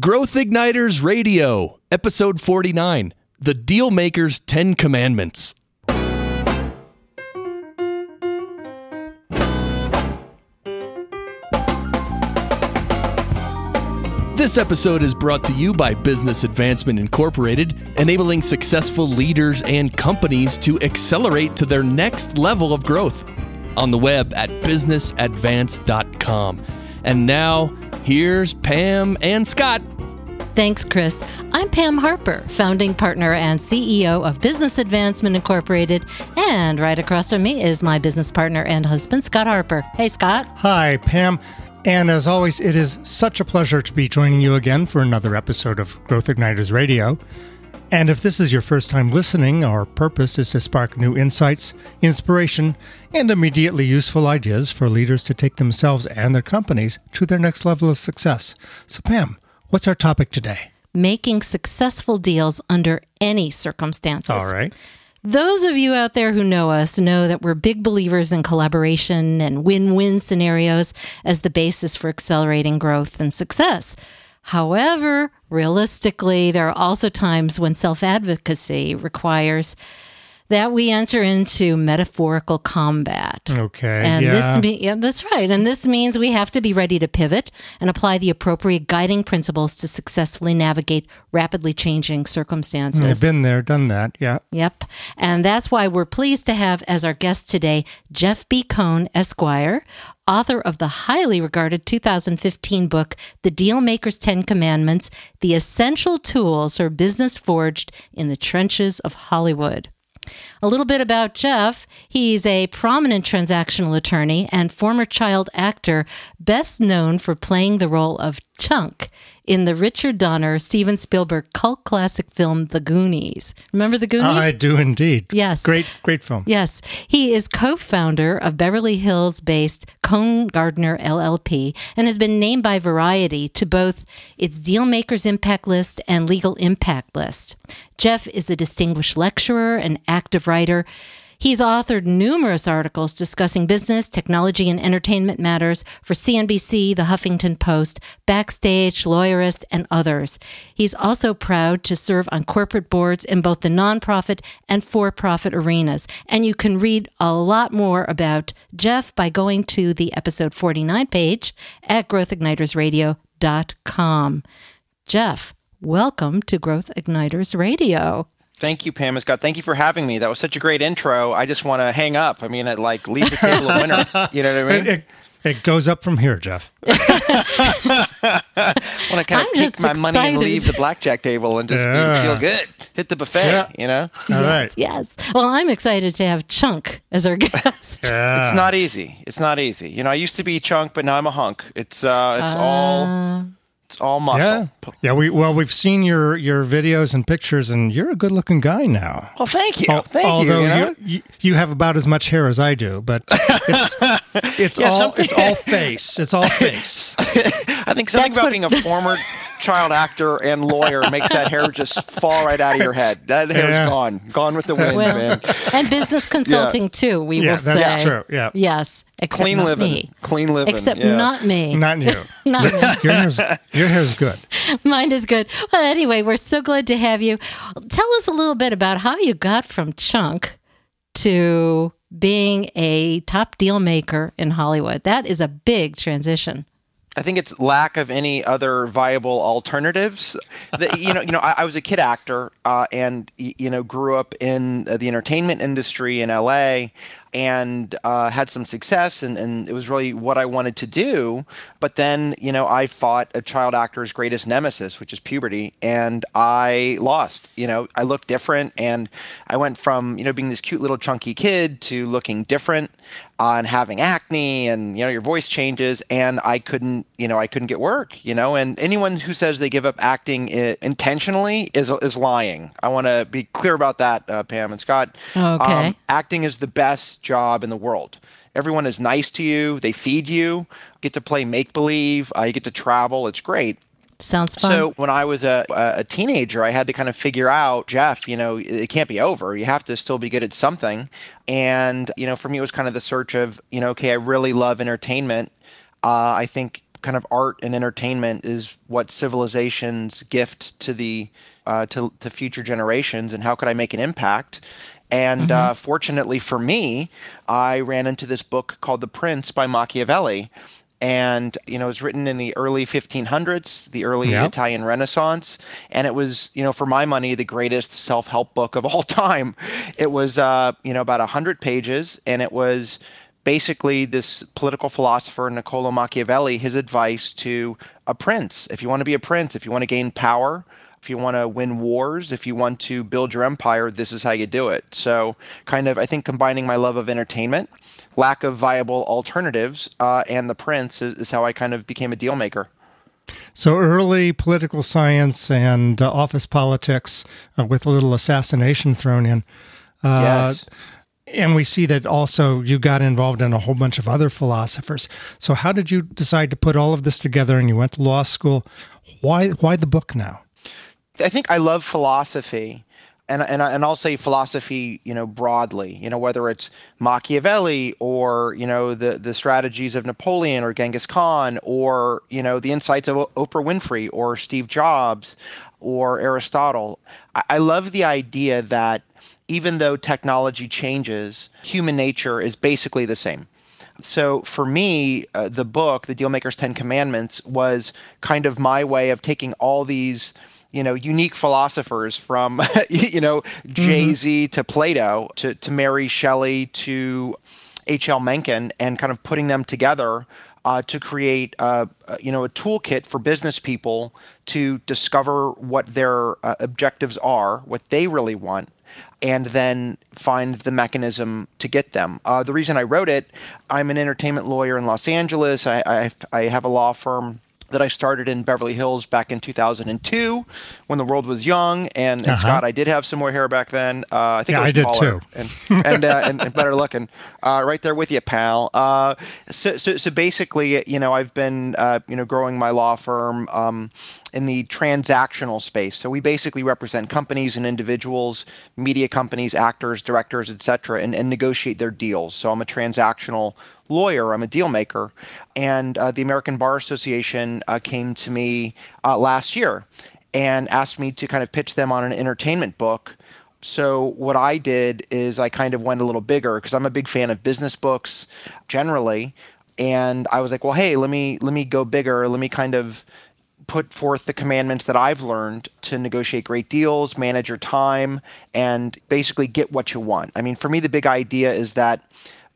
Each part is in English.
Growth Igniters Radio, Episode 49 The Dealmaker's 10 Commandments. This episode is brought to you by Business Advancement Incorporated, enabling successful leaders and companies to accelerate to their next level of growth. On the web at businessadvance.com. And now, here's Pam and Scott. Thanks, Chris. I'm Pam Harper, founding partner and CEO of Business Advancement Incorporated. And right across from me is my business partner and husband, Scott Harper. Hey, Scott. Hi, Pam. And as always, it is such a pleasure to be joining you again for another episode of Growth Igniters Radio. And if this is your first time listening, our purpose is to spark new insights, inspiration, and immediately useful ideas for leaders to take themselves and their companies to their next level of success. So, Pam, what's our topic today? Making successful deals under any circumstances. All right. Those of you out there who know us know that we're big believers in collaboration and win win scenarios as the basis for accelerating growth and success. However, realistically, there are also times when self advocacy requires that we enter into metaphorical combat. Okay. And yeah. this me- yeah, that's right. And this means we have to be ready to pivot and apply the appropriate guiding principles to successfully navigate rapidly changing circumstances. I've been there, done that. Yeah. Yep. And that's why we're pleased to have as our guest today Jeff B. Cohen, Esquire, author of the highly regarded 2015 book, The Dealmaker's 10 Commandments The Essential Tools for Business Forged in the Trenches of Hollywood. A little bit about Jeff. He's a prominent transactional attorney and former child actor, best known for playing the role of Chunk in the Richard Donner Steven Spielberg cult classic film The Goonies. Remember The Goonies? I do indeed. Yes. Great, great film. Yes. He is co founder of Beverly Hills based Cohen Gardner LLP and has been named by Variety to both its Dealmakers Impact List and Legal Impact List. Jeff is a distinguished lecturer and active writer. He's authored numerous articles discussing business, technology, and entertainment matters for CNBC, The Huffington Post, Backstage, Lawyerist, and others. He's also proud to serve on corporate boards in both the nonprofit and for profit arenas. And you can read a lot more about Jeff by going to the episode 49 page at growthignitersradio.com. Jeff, welcome to Growth Igniters Radio. Thank you, Pam and Scott. Thank you for having me. That was such a great intro. I just want to hang up. I mean, I'd like leave the table of winner. You know what I mean? it, it goes up from here, Jeff. I want to kind of just take my money and leave the blackjack table and just Yeah. feel good. Hit the buffet. Yeah. You know, All right. Yes. Well, I'm excited to have Chunk as our guest. Yeah. it's not easy. It's not easy. You know, I used to be chunk, but now I'm a hunk. It's uh, it's all it's all muscle. Yeah. Yeah, we well we've seen your your videos and pictures and you're a good-looking guy now. Well, thank you. Al- thank Although you. You know? you, you have about as much hair as I do, but it's it's Yeah, all something- it's all face. It's all face. I think something That's about being a former child actor and lawyer makes that hair just fall right out of your head. That hair's Yeah. gone, gone with the wind, Well, man. and business consulting too. We Yeah, will say that's true. Yeah. Yes, except Clean not living, me. clean living. Except yeah. not me. Not you. Not me. Your hair's your hair's good. Mine is good. Well, anyway, we're so glad to have you. Tell us a little bit about how you got from Chunk to being a top deal maker in Hollywood. That is a big transition. I think it's lack of any other viable alternatives. You know, you know, I, I was a kid actor uh, and you know grew up in the entertainment industry in LA and uh, had some success and, and it was really what I wanted to do. But then you know I fought a child actor's greatest nemesis, which is puberty, and I lost. You know, I looked different and I went from you know being this cute little chunky kid to looking different and having acne and you know your voice changes and I couldn't you know I couldn't get work you know and anyone who says they give up acting i- intentionally is is lying. I want to be clear about that, uh, Pam and Scott. Um, Okay. acting is the best job in the world. Everyone is nice to you. They feed you. Get to play make believe. Uh, you get to travel. It's great. Sounds fun. So when I was a, a teenager, I had to kind of figure out, Jeff, you know, it can't be over. You have to still be good at something. And, you know, for me, it was kind of the search of, you know, okay, I really love entertainment. Uh, I think kind of art and entertainment is what civilizations gift to the uh, to, to future generations, and how could I make an impact? And mm-hmm. uh, fortunately for me, I ran into this book called The Prince by Machiavelli. And, you know, it was written in the early 1500s, the early. Italian Renaissance. And it was, you know, for my money, the greatest self help book of all time. It was, uh, you know, about 100 pages. And it was basically this political philosopher, Niccolo Machiavelli, his advice to a prince. If you want to be a prince, if you want to gain power, if you want to win wars, if you want to build your empire, this is how you do it. So, kind of, I think combining my love of entertainment, lack of viable alternatives, uh, and the prince is, is, how I kind of became a deal maker. So, early political science and uh, office politics uh, with a little assassination thrown in. Uh, yes. And we see that also you got involved in a whole bunch of other philosophers. So, how did you decide to put all of this together and you went to law school? Why, why the book now? I think I love philosophy. And, and, and I'll say philosophy, you know, broadly, you know, whether it's Machiavelli or, you know, the, the strategies of Napoleon or Genghis Khan or, you know, the insights of Oprah Winfrey or Steve Jobs or Aristotle. I, I love the idea that even though technology changes, human nature is basically the same. So for me, uh, the book, The Dealmaker's Ten Commandments, was kind of my way of taking all these – you know unique philosophers from you know Jay Z mm-hmm. to Plato to to Mary Shelley to H. L. Mencken and kind of putting them together uh, to create uh, you know a toolkit for business people to discover what their uh, objectives are, what they really want, and then find the mechanism to get them. Uh, the reason I wrote it, I'm an entertainment lawyer in Los Angeles. I, I, I have a law firm that I started in Beverly Hills back in 2002 when the world was young. And, and uh-huh. Scott, I did have some more hair back then. Uh, I think yeah, I was did taller too. and and, uh, and, and, better looking. Uh, right there with you, pal. Uh, so, so, so basically, you know, I've been uh, you know growing my law firm. Um, in the transactional space. So we basically represent companies and individuals, media companies, actors, directors, etc., and, and negotiate their deals. So I'm a transactional lawyer. I'm a deal maker, and uh, the American Bar Association uh, came to me uh, last year and asked me to kind of pitch them on an entertainment book. So what I did is I kind of went a little bigger because I'm a big fan of business books generally, and I was like, well, hey, let me let me go bigger. Let me kind of put forth the commandments that I've learned to negotiate great deals, manage your time, and basically get what you want. I mean, for me, the big idea is that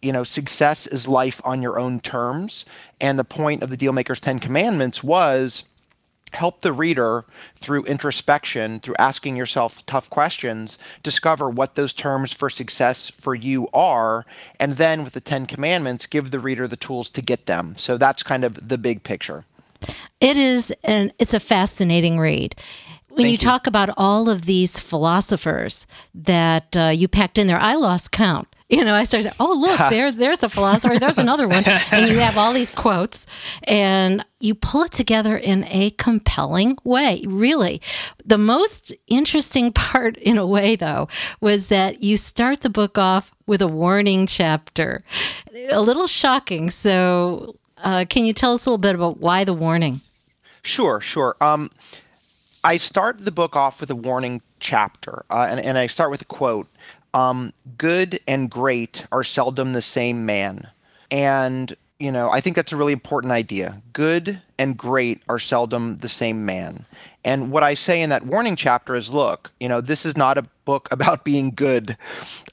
you know, success is life on your own terms. And the point of the Dealmaker's Ten Commandments was help the reader through introspection, through asking yourself tough questions, discover what those terms for success for you are. And then with the Ten Commandments, give the reader the tools to get them. So that's kind of the big picture. It is, and it's a fascinating read when you, you, talk about all of these philosophers that uh, you packed in there, I lost count. You know, I started, oh, look, there, there's a philosopher, there's another one. And you have all these quotes, and you pull it together in a compelling way, really. The most interesting part, in a way, though, was that you start the book off with a warning chapter. A little shocking. So, uh, can you tell us a little bit about why the warning? Sure, sure. Um, I start the book off with a warning chapter, uh, and, and I start with a quote um, good and great are seldom the same man. And, you know, I think that's a really important idea. Good and great are seldom the same man. And what I say in that warning chapter is look, you know, this is not a book about being good.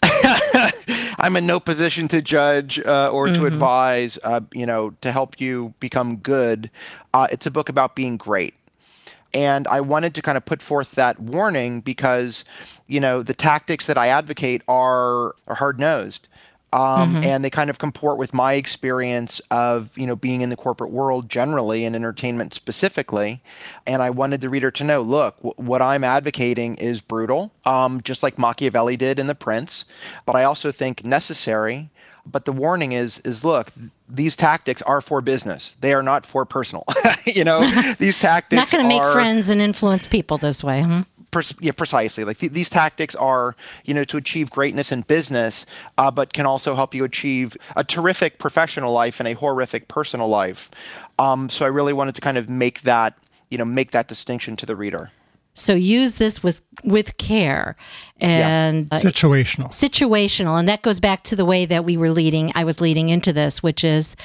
I'm in no position to judge uh, or mm-hmm. to advise, uh, you know, to help you become good. Uh, it's a book about being great. And I wanted to kind of put forth that warning because, you know, the tactics that I advocate are, are hard nosed. Um, mm-hmm. and they kind of comport with my experience of you know being in the corporate world generally and entertainment specifically. And i wanted the reader to know look w- what i'm advocating is brutal um, just like machiavelli did in the prince but i also think necessary. But the warning is is look these tactics are for business. They are not for personal. You know these tactics are not going to make friends and influence people this way huh? yeah, precisely. Like th- these tactics are, you know, to achieve greatness in business, uh, but can also help you achieve a terrific professional life and a horrific personal life. Um, so I really wanted to kind of make that, you know, make that distinction to the reader. So use this with with care and yeah. situational. Uh, situational, and that goes back to the way that we were leading. I was leading into this, which is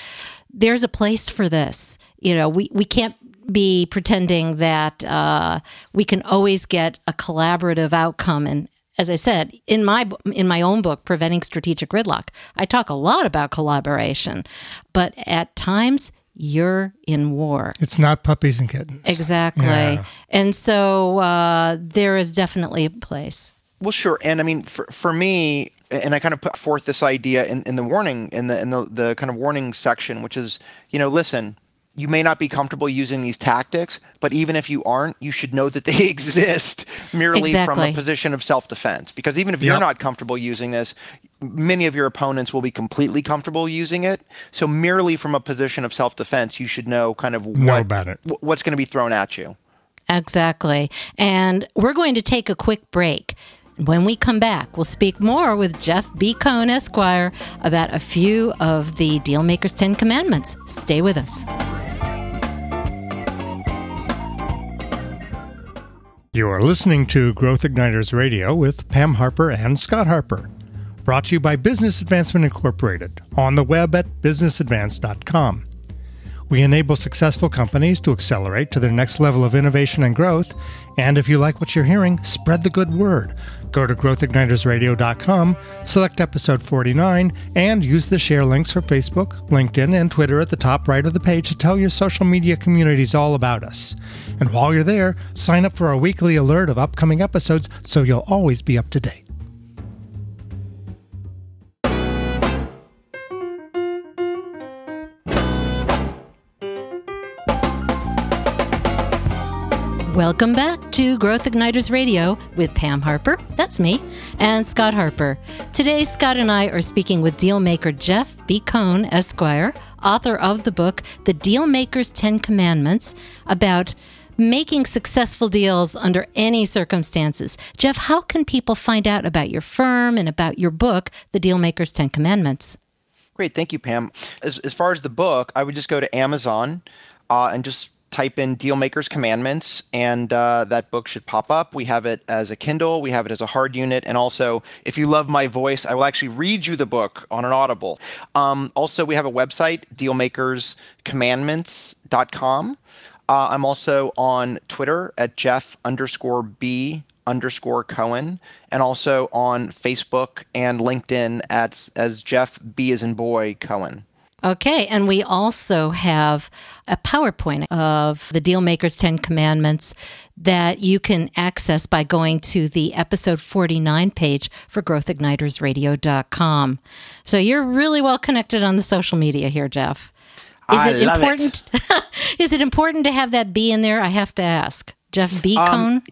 there's a place for this. You know, we we can't be pretending that uh, we can always get a collaborative outcome and as I said in my in my own book, Preventing Strategic Gridlock, I talk a lot about collaboration, but at times you're in war. It's not puppies and kittens. Exactly. Yeah. And so uh, there is definitely a place. Well, sure. And I mean, for, for me, and I kind of put forth this idea in, in the warning, in the in the, the kind of warning section, which is, you know, listen, you may not be comfortable using these tactics, but even if you aren't, you should know that they exist merely exactly. from a position of self defense. Because even if yep. you're not comfortable using this, many of your opponents will be completely comfortable using it. So merely from a position of self defense, you should know kind of know what, about it. what's going to be thrown at you. Exactly. And we're going to take a quick break. When we come back, we'll speak more with Jeff B. Cohen, Esquire, about a few of the Dealmaker's Ten Commandments. Stay with us. You are listening to Growth Igniters Radio with Pam Harper and Scott Harper. Brought to you by Business Advancement Incorporated on the web at businessadvance.com. We enable successful companies to accelerate to their next level of innovation and growth. And if you like what you're hearing, spread the good word. Go to growthignitersradio.com, select episode 49, and use the share links for Facebook, LinkedIn, and Twitter at the top right of the page to tell your social media communities all about us. And while you're there, sign up for our weekly alert of upcoming episodes so you'll always be up to date. Welcome back to Growth Igniters Radio with Pam Harper, that's me, and Scott Harper. Today, Scott and I are speaking with dealmaker Jeff B. Cohen, Esquire, author of the book The Dealmaker's Ten Commandments, about making successful deals under any circumstances. Jeff, how can people find out about your firm and about your book, The Dealmaker's Ten Commandments? Great, thank you, Pam. As, as far as the book, I would just go to Amazon uh, and just type in Dealmakers Commandments, and uh, that book should pop up. We have it as a Kindle, we have it as a hard unit, and also, if you love my voice, I will actually read you the book on an Audible. Um, also, we have a website, dealmakerscommandments.com. Uh, I'm also on Twitter at Jeff underscore B underscore Cohen, and also on Facebook and LinkedIn at as Jeff B as in boy Cohen. Okay, and we also have a PowerPoint of the Dealmakers 10 Commandments that you can access by going to the episode 49 page for growthignitersradio.com. So you're really well connected on the social media here, Jeff. Is I it important it. is it important to have that B in there? I have to ask. Jeff B. Um,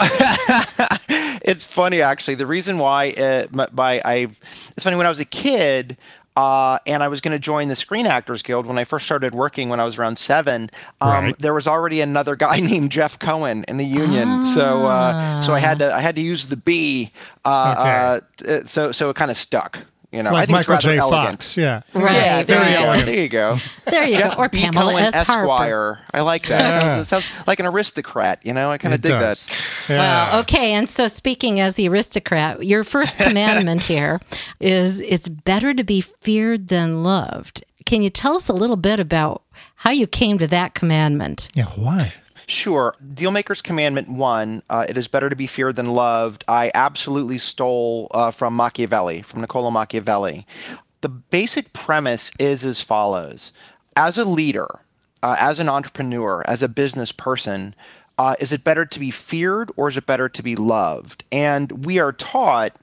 it's funny actually. The reason why uh, my, I it's funny when I was a kid, uh, and I was going to join the Screen Actors Guild when I first started working when I was around seven. Um, right. There was already another guy named Jeff Cohen in the union, ah. so uh, so I had to I had to use the B. Uh, okay. Uh, so so it kind of stuck. You know, like I think Michael J. elegant. Fox, yeah, right. Yeah, there, there, you go. there you go. There you Jeff go. Or B. Pamela Cohen S. Esquire. Harper. I like that. Yeah. It, sounds, it, sounds, like an aristocrat. You know, I kind of dig does. that. Yeah. Well, okay. And so, speaking as the aristocrat, your first commandment here is it's better to be feared than loved. Can you tell us a little bit about how you came to that commandment? Yeah, why? Sure. Dealmaker's Commandment one, uh, it is better to be feared than loved. I absolutely stole uh, from Machiavelli, from Niccolo Machiavelli. The basic premise is as follows As a leader, uh, as an entrepreneur, as a business person, uh, is it better to be feared or is it better to be loved? And we are taught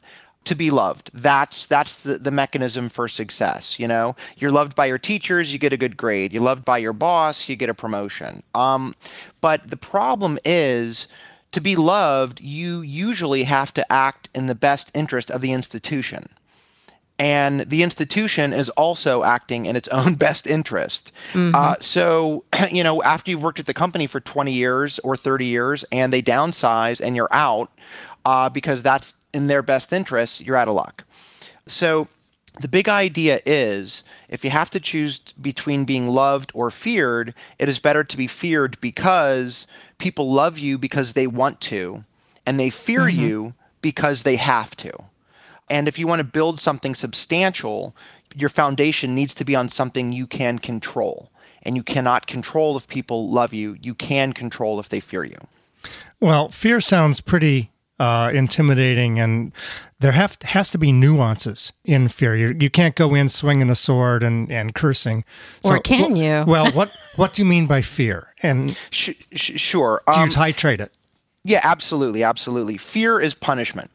to be loved. That's that's the, the mechanism for success. You know, you're loved by your teachers, you get a good grade. You're loved by your boss, you get a promotion. Um, but the problem is, to be loved, you usually have to act in the best interest of the institution. and the institution is also acting in its own best interest. Mm-hmm. Uh, so, you know, after you've worked at the company for 20 years or 30 years and they downsize and you're out uh, because that's in their best interest, you're out of luck. So, the big idea is if you have to choose between being loved or feared, it is better to be feared because people love you because they want to, and they fear Mm-hmm. you because they have to. And if you want to build something substantial, your foundation needs to be on something you can control. And you cannot control if people love you. You can control if they fear you. Well, fear sounds pretty uh, intimidating, and there have has to be nuances in fear. You, you can't go in swinging a sword and, and cursing. Or can you? Well, what what do you mean by fear? And Sh- sh- sure. do you Um, titrate it? Yeah, absolutely, absolutely. Fear is punishment,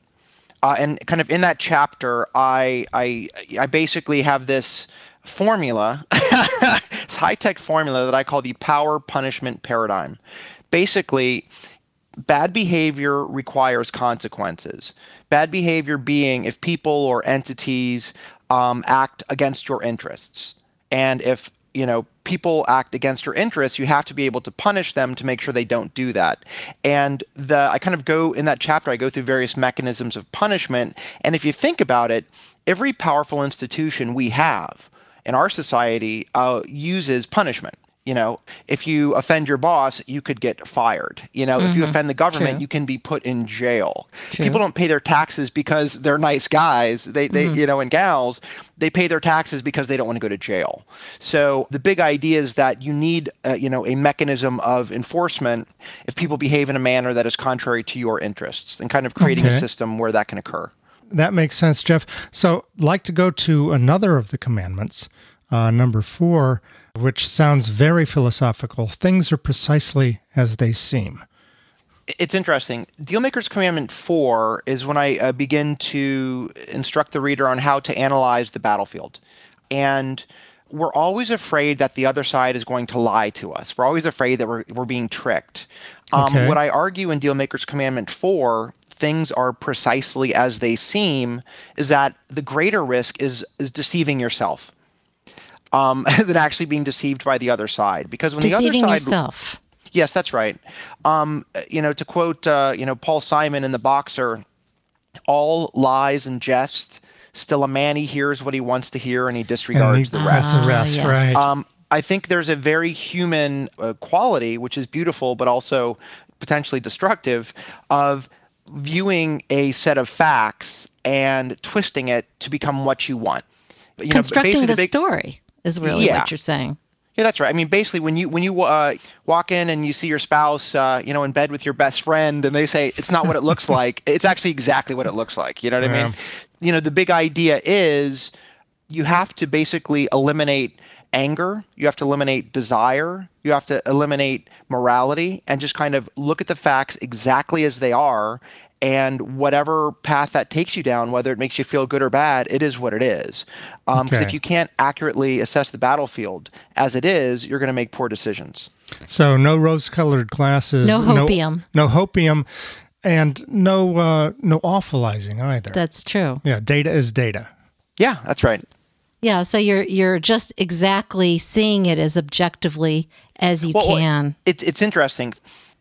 uh, and kind of in that chapter, I I I basically have this formula, this high tech formula that I call the power punishment paradigm. Basically, bad behavior requires consequences. Bad behavior being if people or entities um, act against your interests, and if you know people act against your interests, you have to be able to punish them to make sure they don't do that. And the I kind of go in that chapter. I go through various mechanisms of punishment, and if you think about it, every powerful institution we have in our society uh, uses punishment. You know, if you offend your boss, you could get fired. You know, if you offend the government, True. you can be put in jail. True. People don't pay their taxes because they're nice guys. They, they you know, and gals. They pay their taxes because they don't want to go to jail. So the big idea is that you need, uh, you know, a mechanism of enforcement if people behave in a manner that is contrary to your interests, and kind of creating a system where that can occur. That makes sense, Jeff. So, like to go to another of the commandments, uh, number four, which sounds very philosophical. Things are precisely as they seem. it's interesting. Dealmaker's Commandment 4 is when I uh, begin to instruct the reader on how to analyze the battlefield. And we're always afraid that the other side is going to lie to us. We're always afraid that we're, we're being tricked. Um, Okay. What I argue in Dealmaker's Commandment 4, things are precisely as they seem, is that the greater risk is, is deceiving yourself. Um, than actually being deceived by the other side, because when the Deceiving other side, yourself. Yes, that's right. Um, you know, to quote, uh, you know, Paul Simon in The Boxer, all lies and jest. Still, a man he hears what he wants to hear, and he disregards the that's rest. the rest, yes. right? Um, I think there's a very human uh, quality, which is beautiful, but also potentially destructive, of viewing a set of facts and twisting it to become what you want. You know, Constructing basically the big- story is really Yeah. what you're saying. yeah, that's right. I mean, basically, when you when you uh, walk in and you see your spouse, uh, you know, in bed with your best friend, and they say it's not what it looks like, it's actually exactly what it looks like. You know what I mean? You know, the big idea is you have to basically eliminate anger, you have to eliminate desire, you have to eliminate morality, and just kind of look at the facts exactly as they are. And whatever path that takes you down, whether it makes you feel good or bad, it is what it is. Because Okay. if you can't accurately assess the battlefield as it is, you're going to make poor decisions. So, no rose-colored glasses, No hopium. no, hopium, and no uh, no awfulizing either. That's true. yeah, data is data. Yeah, that's right. Yeah, so you're you're just exactly seeing it as objectively as you Well, can. It's it's interesting.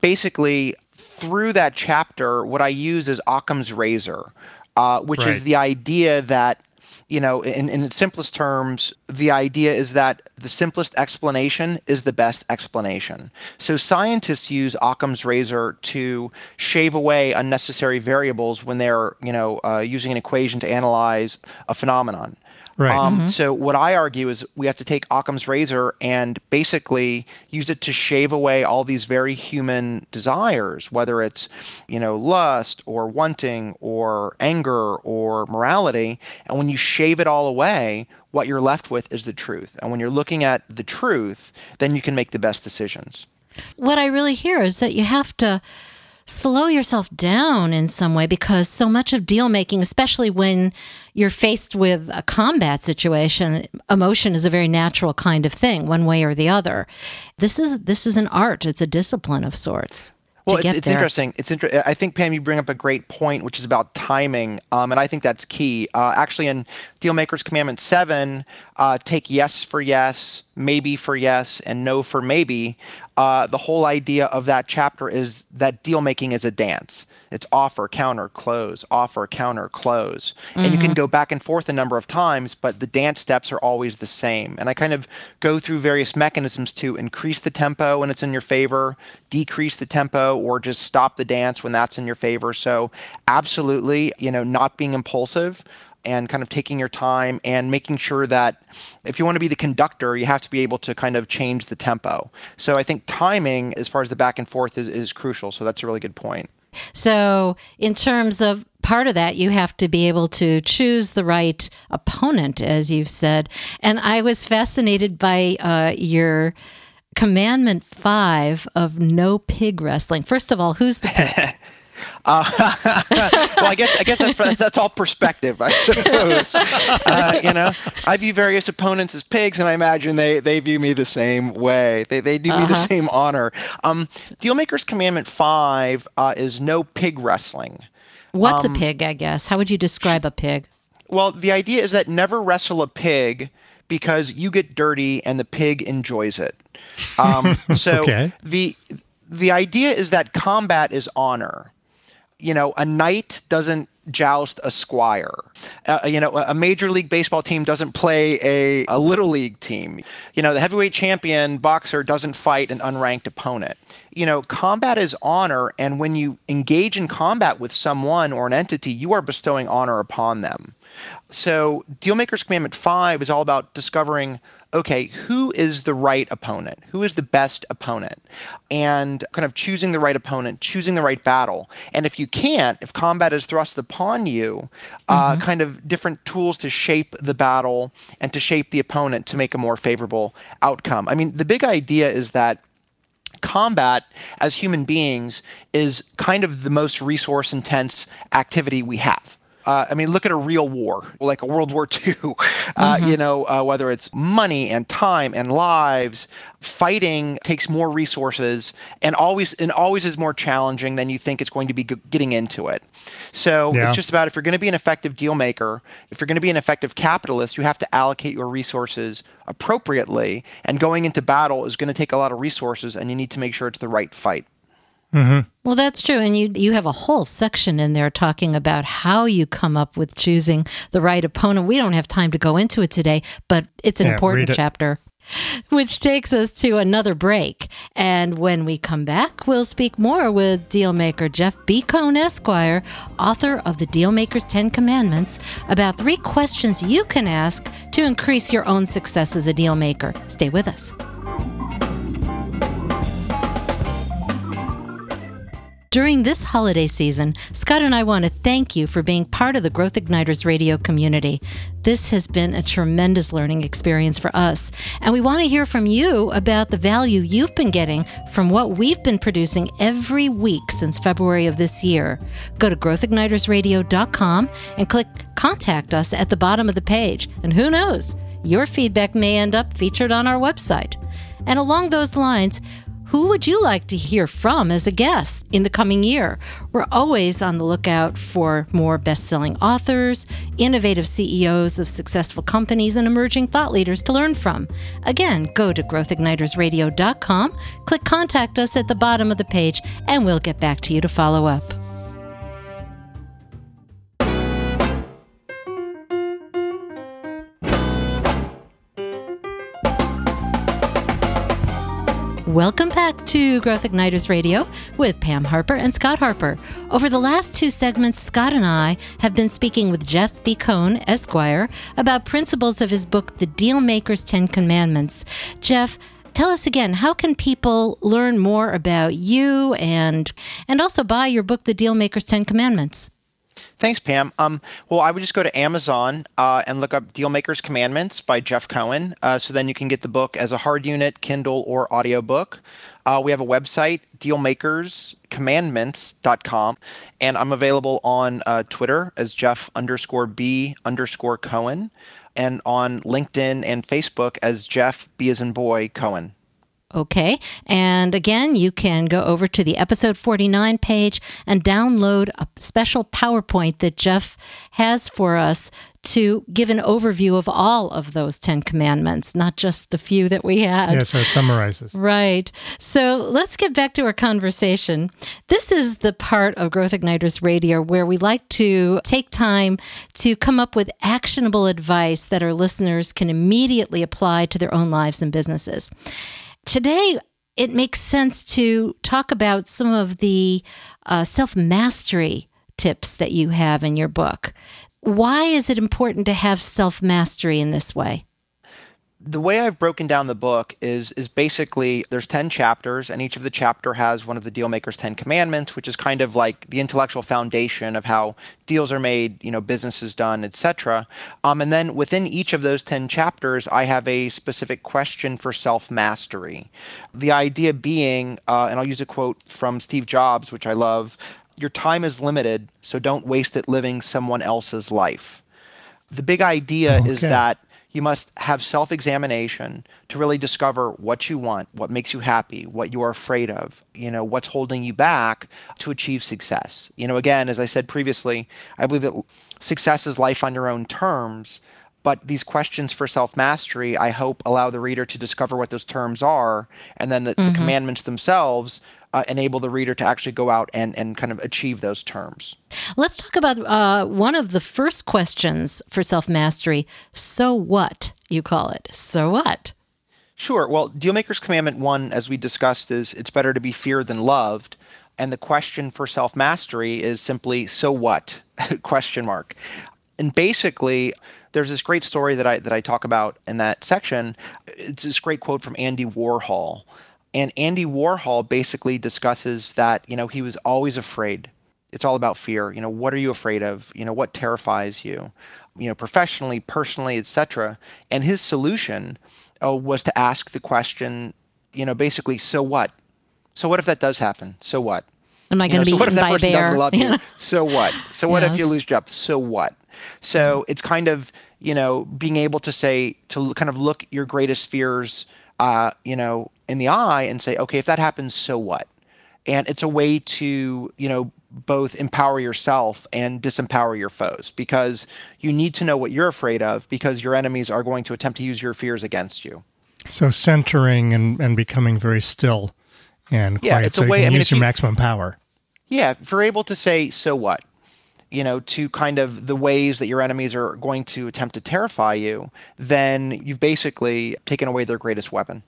Basically, through that chapter, what I use is Occam's razor, uh, which Right. is the idea that you know, in, in its simplest terms, the idea is that the simplest explanation is the best explanation. So scientists use Occam's razor to shave away unnecessary variables when they're, you know, uh, using an equation to analyze a phenomenon. Right. Um, So what I argue is we have to take Occam's razor and basically use it to shave away all these very human desires, whether it's you know lust or wanting or anger or morality. And when you shave it all away, what you're left with is the truth. And when you're looking at the truth, then you can make the best decisions. What I really hear is that you have to slow yourself down in some way because so much of deal making, especially when you're faced with a combat situation, emotion is a very natural kind of thing, one way or the other. This is this is an art. It's a discipline of sorts. well, it's, it's interesting. It's inter- I think Pam, you bring up a great point, which is about timing, um, and I think that's key. Uh, actually, in Dealmakers Commandment Seven, uh, take yes for yes, maybe for yes, and no for maybe. Uh, the whole idea of that chapter is that deal making is a dance. It's offer, counter, close, offer, counter, close, and you can go back and forth a number of times, but the dance steps are always the same. And I kind of go through various mechanisms to increase the tempo when it's in your favor, decrease the tempo, or just stop the dance when that's in your favor. So, absolutely, you know, not being impulsive and kind of taking your time and making sure that if you want to be the conductor, you have to be able to kind of change the tempo. So I think timing, as far as the back and forth, is, is crucial. So that's a really good point. So, in terms of part of that, you have to be able to choose the right opponent, as you've said. And I was fascinated by uh, your commandment five of no pig wrestling. First of all, who's the pig? well, I guess I guess that's, that's all perspective, I suppose. Uh, you know, I view various opponents as pigs, and I imagine they, they view me the same way. They, they do me the same honor. Um, Dealmaker's Commandment Five uh, is no pig wrestling. What's a pig, I guess? How would you describe a pig? Well, the idea is that never wrestle a pig because you get dirty and the pig enjoys it. Um, so Okay. the the idea is that combat is honor. You know, a knight doesn't joust a squire. Uh, you know, a major league baseball team doesn't play a, a little league team. You know, the heavyweight champion boxer doesn't fight an unranked opponent. You know, combat is honor, and when you engage in combat with someone or an entity, you are bestowing honor upon them. So, Dealmaker's Commandment 5 is all about discovering okay, who is the right opponent? Who is the best opponent? And kind of choosing the right opponent, choosing the right battle. And if you can't, if combat is thrust upon you, uh, kind of different tools to shape the battle and to shape the opponent to make a more favorable outcome. I mean, the big idea is that combat as human beings is kind of the most resource intense activity we have. Uh, I mean, look at a real war, like a World War II. Uh, You know, uh, whether it's money and time and lives, fighting takes more resources and always and always is more challenging than you think it's going to be g- getting into it. So Yeah. it's just about if you're going to be an effective deal maker, if you're going to be an effective capitalist, you have to allocate your resources appropriately. And going into battle is going to take a lot of resources, and you need to make sure it's the right fight. Mm-hmm. Well, that's true. And you you have a whole section in there talking about how you come up with choosing the right opponent. We don't have time to go into it today, but it's an Yeah, important chapter. Which takes us to another break. And when we come back, we'll speak more with dealmaker Jeff B. Cohen Esquire, author of the Dealmaker's Ten Commandments, about three questions you can ask to increase your own success as a dealmaker. Stay with us. During this holiday season, Scott and I want to thank you for being part of the Growth Igniters radio community. This has been a tremendous learning experience for us, and we want to hear from you about the value you've been getting from what we've been producing every week since February of this year. Go to growthignitersradio.com and click Contact Us at the bottom of the page, and who knows, your feedback may end up featured on our website. And along those lines, who would you like to hear from as a guest in the coming year? We're always on the lookout for more best selling authors, innovative CEOs of successful companies, and emerging thought leaders to learn from. Again, go to growthignitersradio.com, click contact us at the bottom of the page, and we'll get back to you to follow up. Welcome back to Growth Igniters Radio with Pam Harper and Scott Harper. Over the last two segments, Scott and I have been speaking with Jeff B. Cohen, Esquire, about principles of his book, The Dealmaker's Ten Commandments. Jeff, tell us again, how can people learn more about you and and also buy your book, The Dealmaker's Ten Commandments? Thanks, Pam. Um, well, I would just go to Amazon uh, and look up Dealmaker's Commandments by Jeff Cohen. Uh, so then you can get the book as a hard unit, Kindle, or audiobook. Uh, we have a website, dealmakerscommandments.com, and I'm available on uh, Twitter as Jeff underscore B underscore Cohen, and on LinkedIn and Facebook as Jeff B as in boy Cohen. Okay. And again, you can go over to the episode 49 page and download a special PowerPoint that Jeff has for us to give an overview of all of those 10 commandments, not just the few that we had. Yeah, so it summarizes. Right. So let's get back to our conversation. This is the part of Growth Igniters Radio where we like to take time to come up with actionable advice that our listeners can immediately apply to their own lives and businesses. Today, it makes sense to talk about some of the uh, self mastery tips that you have in your book. Why is it important to have self mastery in this way? The way I've broken down the book is is basically there's 10 chapters and each of the chapter has one of the deal makers 10 commandments which is kind of like the intellectual foundation of how deals are made, you know, business is done, etc. Um, and then within each of those 10 chapters I have a specific question for self-mastery. The idea being uh, and I'll use a quote from Steve Jobs which I love, your time is limited, so don't waste it living someone else's life. The big idea okay. is that you must have self examination to really discover what you want, what makes you happy, what you are afraid of, you know, what's holding you back to achieve success. You know, again, as I said previously, I believe that success is life on your own terms. But these questions for self mastery, I hope, allow the reader to discover what those terms are. And then the, mm-hmm. the commandments themselves uh, enable the reader to actually go out and, and kind of achieve those terms. Let's talk about uh, one of the first questions for self mastery. So what, you call it? So what? Sure. Well, Dealmaker's Commandment 1, as we discussed, is it's better to be feared than loved. And the question for self mastery is simply, so what? question mark. And basically, there's this great story that I that I talk about in that section. It's this great quote from Andy Warhol. And Andy Warhol basically discusses that, you know, he was always afraid. It's all about fear. You know, what are you afraid of? You know, what terrifies you? You know, professionally, personally, etc. And his solution uh, was to ask the question, you know, basically, so what? So what if that does happen? So what? Am I going to you know, be so what if that person doesn't love you? So what? So what yes. if you lose your job? So what? So mm-hmm. it's kind of you know being able to say to kind of look your greatest fears uh, you know, in the eye and say, okay, if that happens, so what? And it's a way to, you know, both empower yourself and disempower your foes because you need to know what you're afraid of because your enemies are going to attempt to use your fears against you. So centering and, and becoming very still and quiet yeah, it's so a way, you I mean, use your you, maximum power. Yeah, if you're able to say, so what? you know, to kind of the ways that your enemies are going to attempt to terrify you, then you've basically taken away their greatest weapon.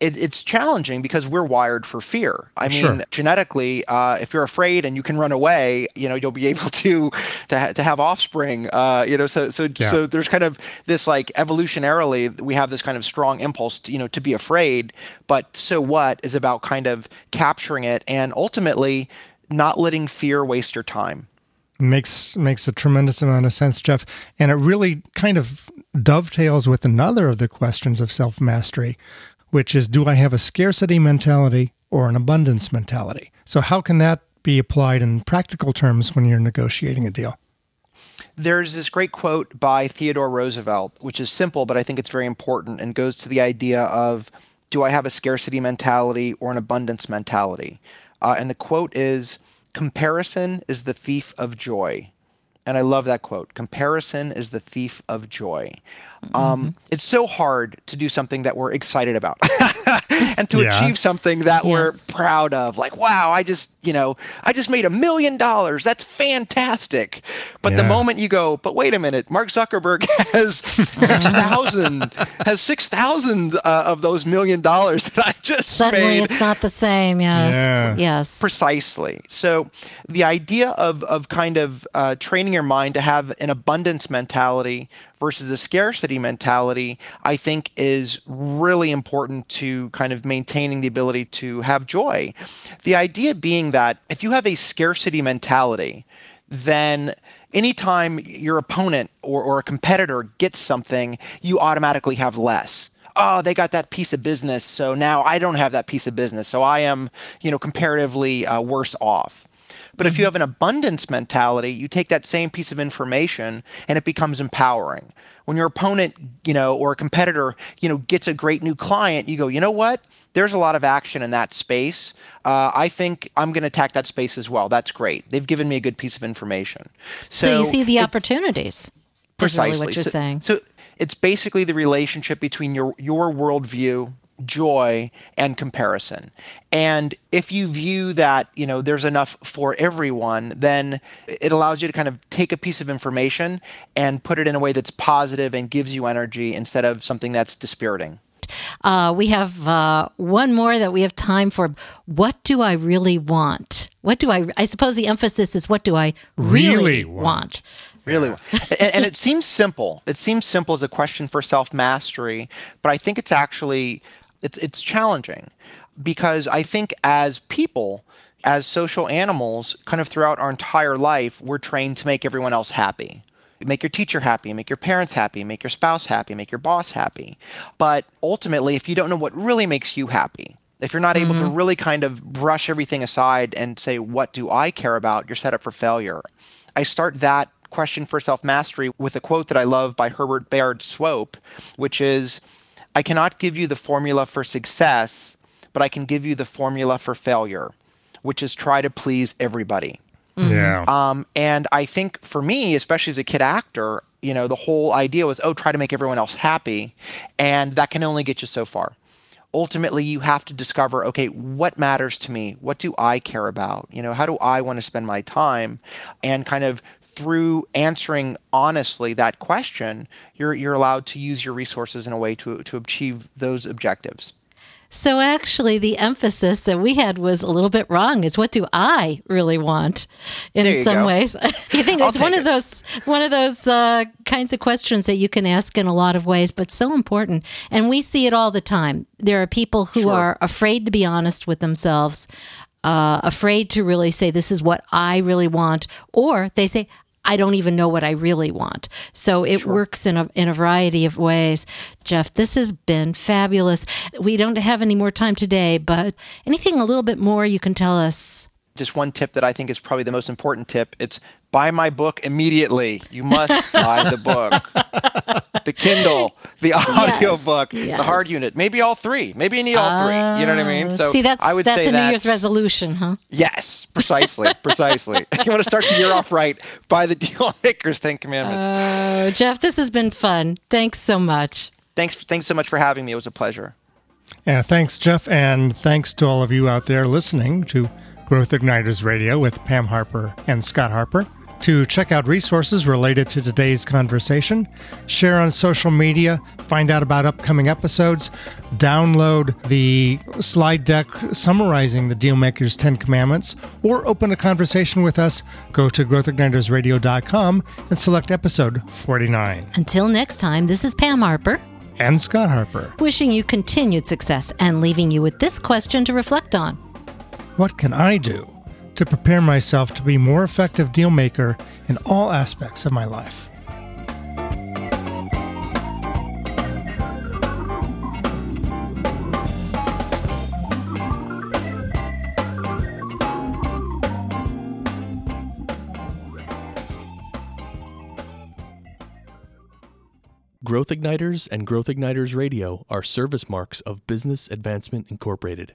It, it's challenging because we're wired for fear. I mean, sure. genetically, uh, if you're afraid and you can run away, you know, you'll be able to to, ha- to have offspring. Uh, you know, so so yeah. so there's kind of this like evolutionarily, we have this kind of strong impulse, to, you know, to be afraid. But so what is about kind of capturing it and ultimately not letting fear waste your time makes makes a tremendous amount of sense, Jeff. And it really kind of dovetails with another of the questions of self mastery, which is do I have a scarcity mentality or an abundance mentality? So how can that be applied in practical terms when you're negotiating a deal? There's this great quote by Theodore Roosevelt, which is simple, but I think it's very important and goes to the idea of do I have a scarcity mentality or an abundance mentality? Uh, and the quote is Comparison is the thief of joy. And I love that quote. Comparison is the thief of joy. Um, mm-hmm. It's so hard to do something that we're excited about and to yeah. achieve something that yes. we're proud of. Like, wow, I just, you know, I just made a million dollars. That's fantastic. But yeah. the moment you go, but wait a minute, Mark Zuckerberg has 6,000 has 6,000 uh, of those million dollars that I just Suddenly made. it's not the same. Yes. Yeah. Yes. Precisely. So the idea of, of kind of uh, training your mind to have an abundance mentality versus a scarcity mentality, I think is really important to kind of maintaining the ability to have joy. The idea being that if you have a scarcity mentality, then anytime your opponent or, or a competitor gets something, you automatically have less oh, they got that piece of business, so now I don't have that piece of business, so I am, you know, comparatively uh, worse off. But if you have an abundance mentality, you take that same piece of information and it becomes empowering. When your opponent, you know, or a competitor, you know, gets a great new client, you go, you know what? There's a lot of action in that space. Uh, I think I'm going to attack that space as well. That's great. They've given me a good piece of information. So, so you see the opportunities. Precisely. Really what you're so, saying. So it's basically the relationship between your your worldview joy and comparison. And if you view that, you know, there's enough for everyone, then it allows you to kind of take a piece of information and put it in a way that's positive and gives you energy instead of something that's dispiriting. Uh, we have uh, one more that we have time for. What do I really want? What do I? I suppose the emphasis is what do I really, really want? want? Really, and, and, it seems simple. It seems simple as a question for self mastery, but I think it's actually it's it's challenging because I think as people, as social animals, kind of throughout our entire life, we're trained to make everyone else happy. Make your teacher happy, make your parents happy, make your spouse happy, make your boss happy. But ultimately, if you don't know what really makes you happy, if you're not able mm-hmm. to really kind of brush everything aside and say, What do I care about? you're set up for failure. I start that question for self mastery with a quote that I love by Herbert Bayard Swope, which is I cannot give you the formula for success, but I can give you the formula for failure, which is try to please everybody. Mm-hmm. Yeah. Um, and I think for me, especially as a kid actor, you know, the whole idea was, oh, try to make everyone else happy. And that can only get you so far. Ultimately, you have to discover, okay, what matters to me? What do I care about? You know, how do I want to spend my time? And kind of through answering honestly that question, you're, you're allowed to use your resources in a way to, to achieve those objectives. So actually, the emphasis that we had was a little bit wrong. It's what do I really want? in some go. ways, I think it's one it. of those one of those uh, kinds of questions that you can ask in a lot of ways, but so important. And we see it all the time. There are people who sure. are afraid to be honest with themselves. Uh, afraid to really say this is what I really want, or they say I don't even know what I really want. So it sure. works in a in a variety of ways. Jeff, this has been fabulous. We don't have any more time today, but anything a little bit more you can tell us just one tip that I think is probably the most important tip. It's buy my book immediately. You must buy the book. The Kindle, the audio yes, book, yes. the hard unit, maybe all three. Maybe you need all three. You know what I mean? So see, that's I would that's say a New Year's resolution, huh? Yes, precisely, precisely. you want to start the year off right? buy the Deal Makers Ten Commandments. Uh, Jeff, this has been fun. Thanks so much. Thanks, thanks so much for having me. It was a pleasure. Yeah, thanks, Jeff, and thanks to all of you out there listening to Growth Igniters Radio with Pam Harper and Scott Harper. To check out resources related to today's conversation, share on social media, find out about upcoming episodes, download the slide deck summarizing the Dealmakers 10 Commandments, or open a conversation with us, go to growthignitersradio.com and select episode 49. Until next time, this is Pam Harper and Scott Harper. Wishing you continued success and leaving you with this question to reflect on. What can I do to prepare myself to be more effective deal maker in all aspects of my life? Growth Igniters and Growth Igniters Radio are service marks of Business Advancement Incorporated.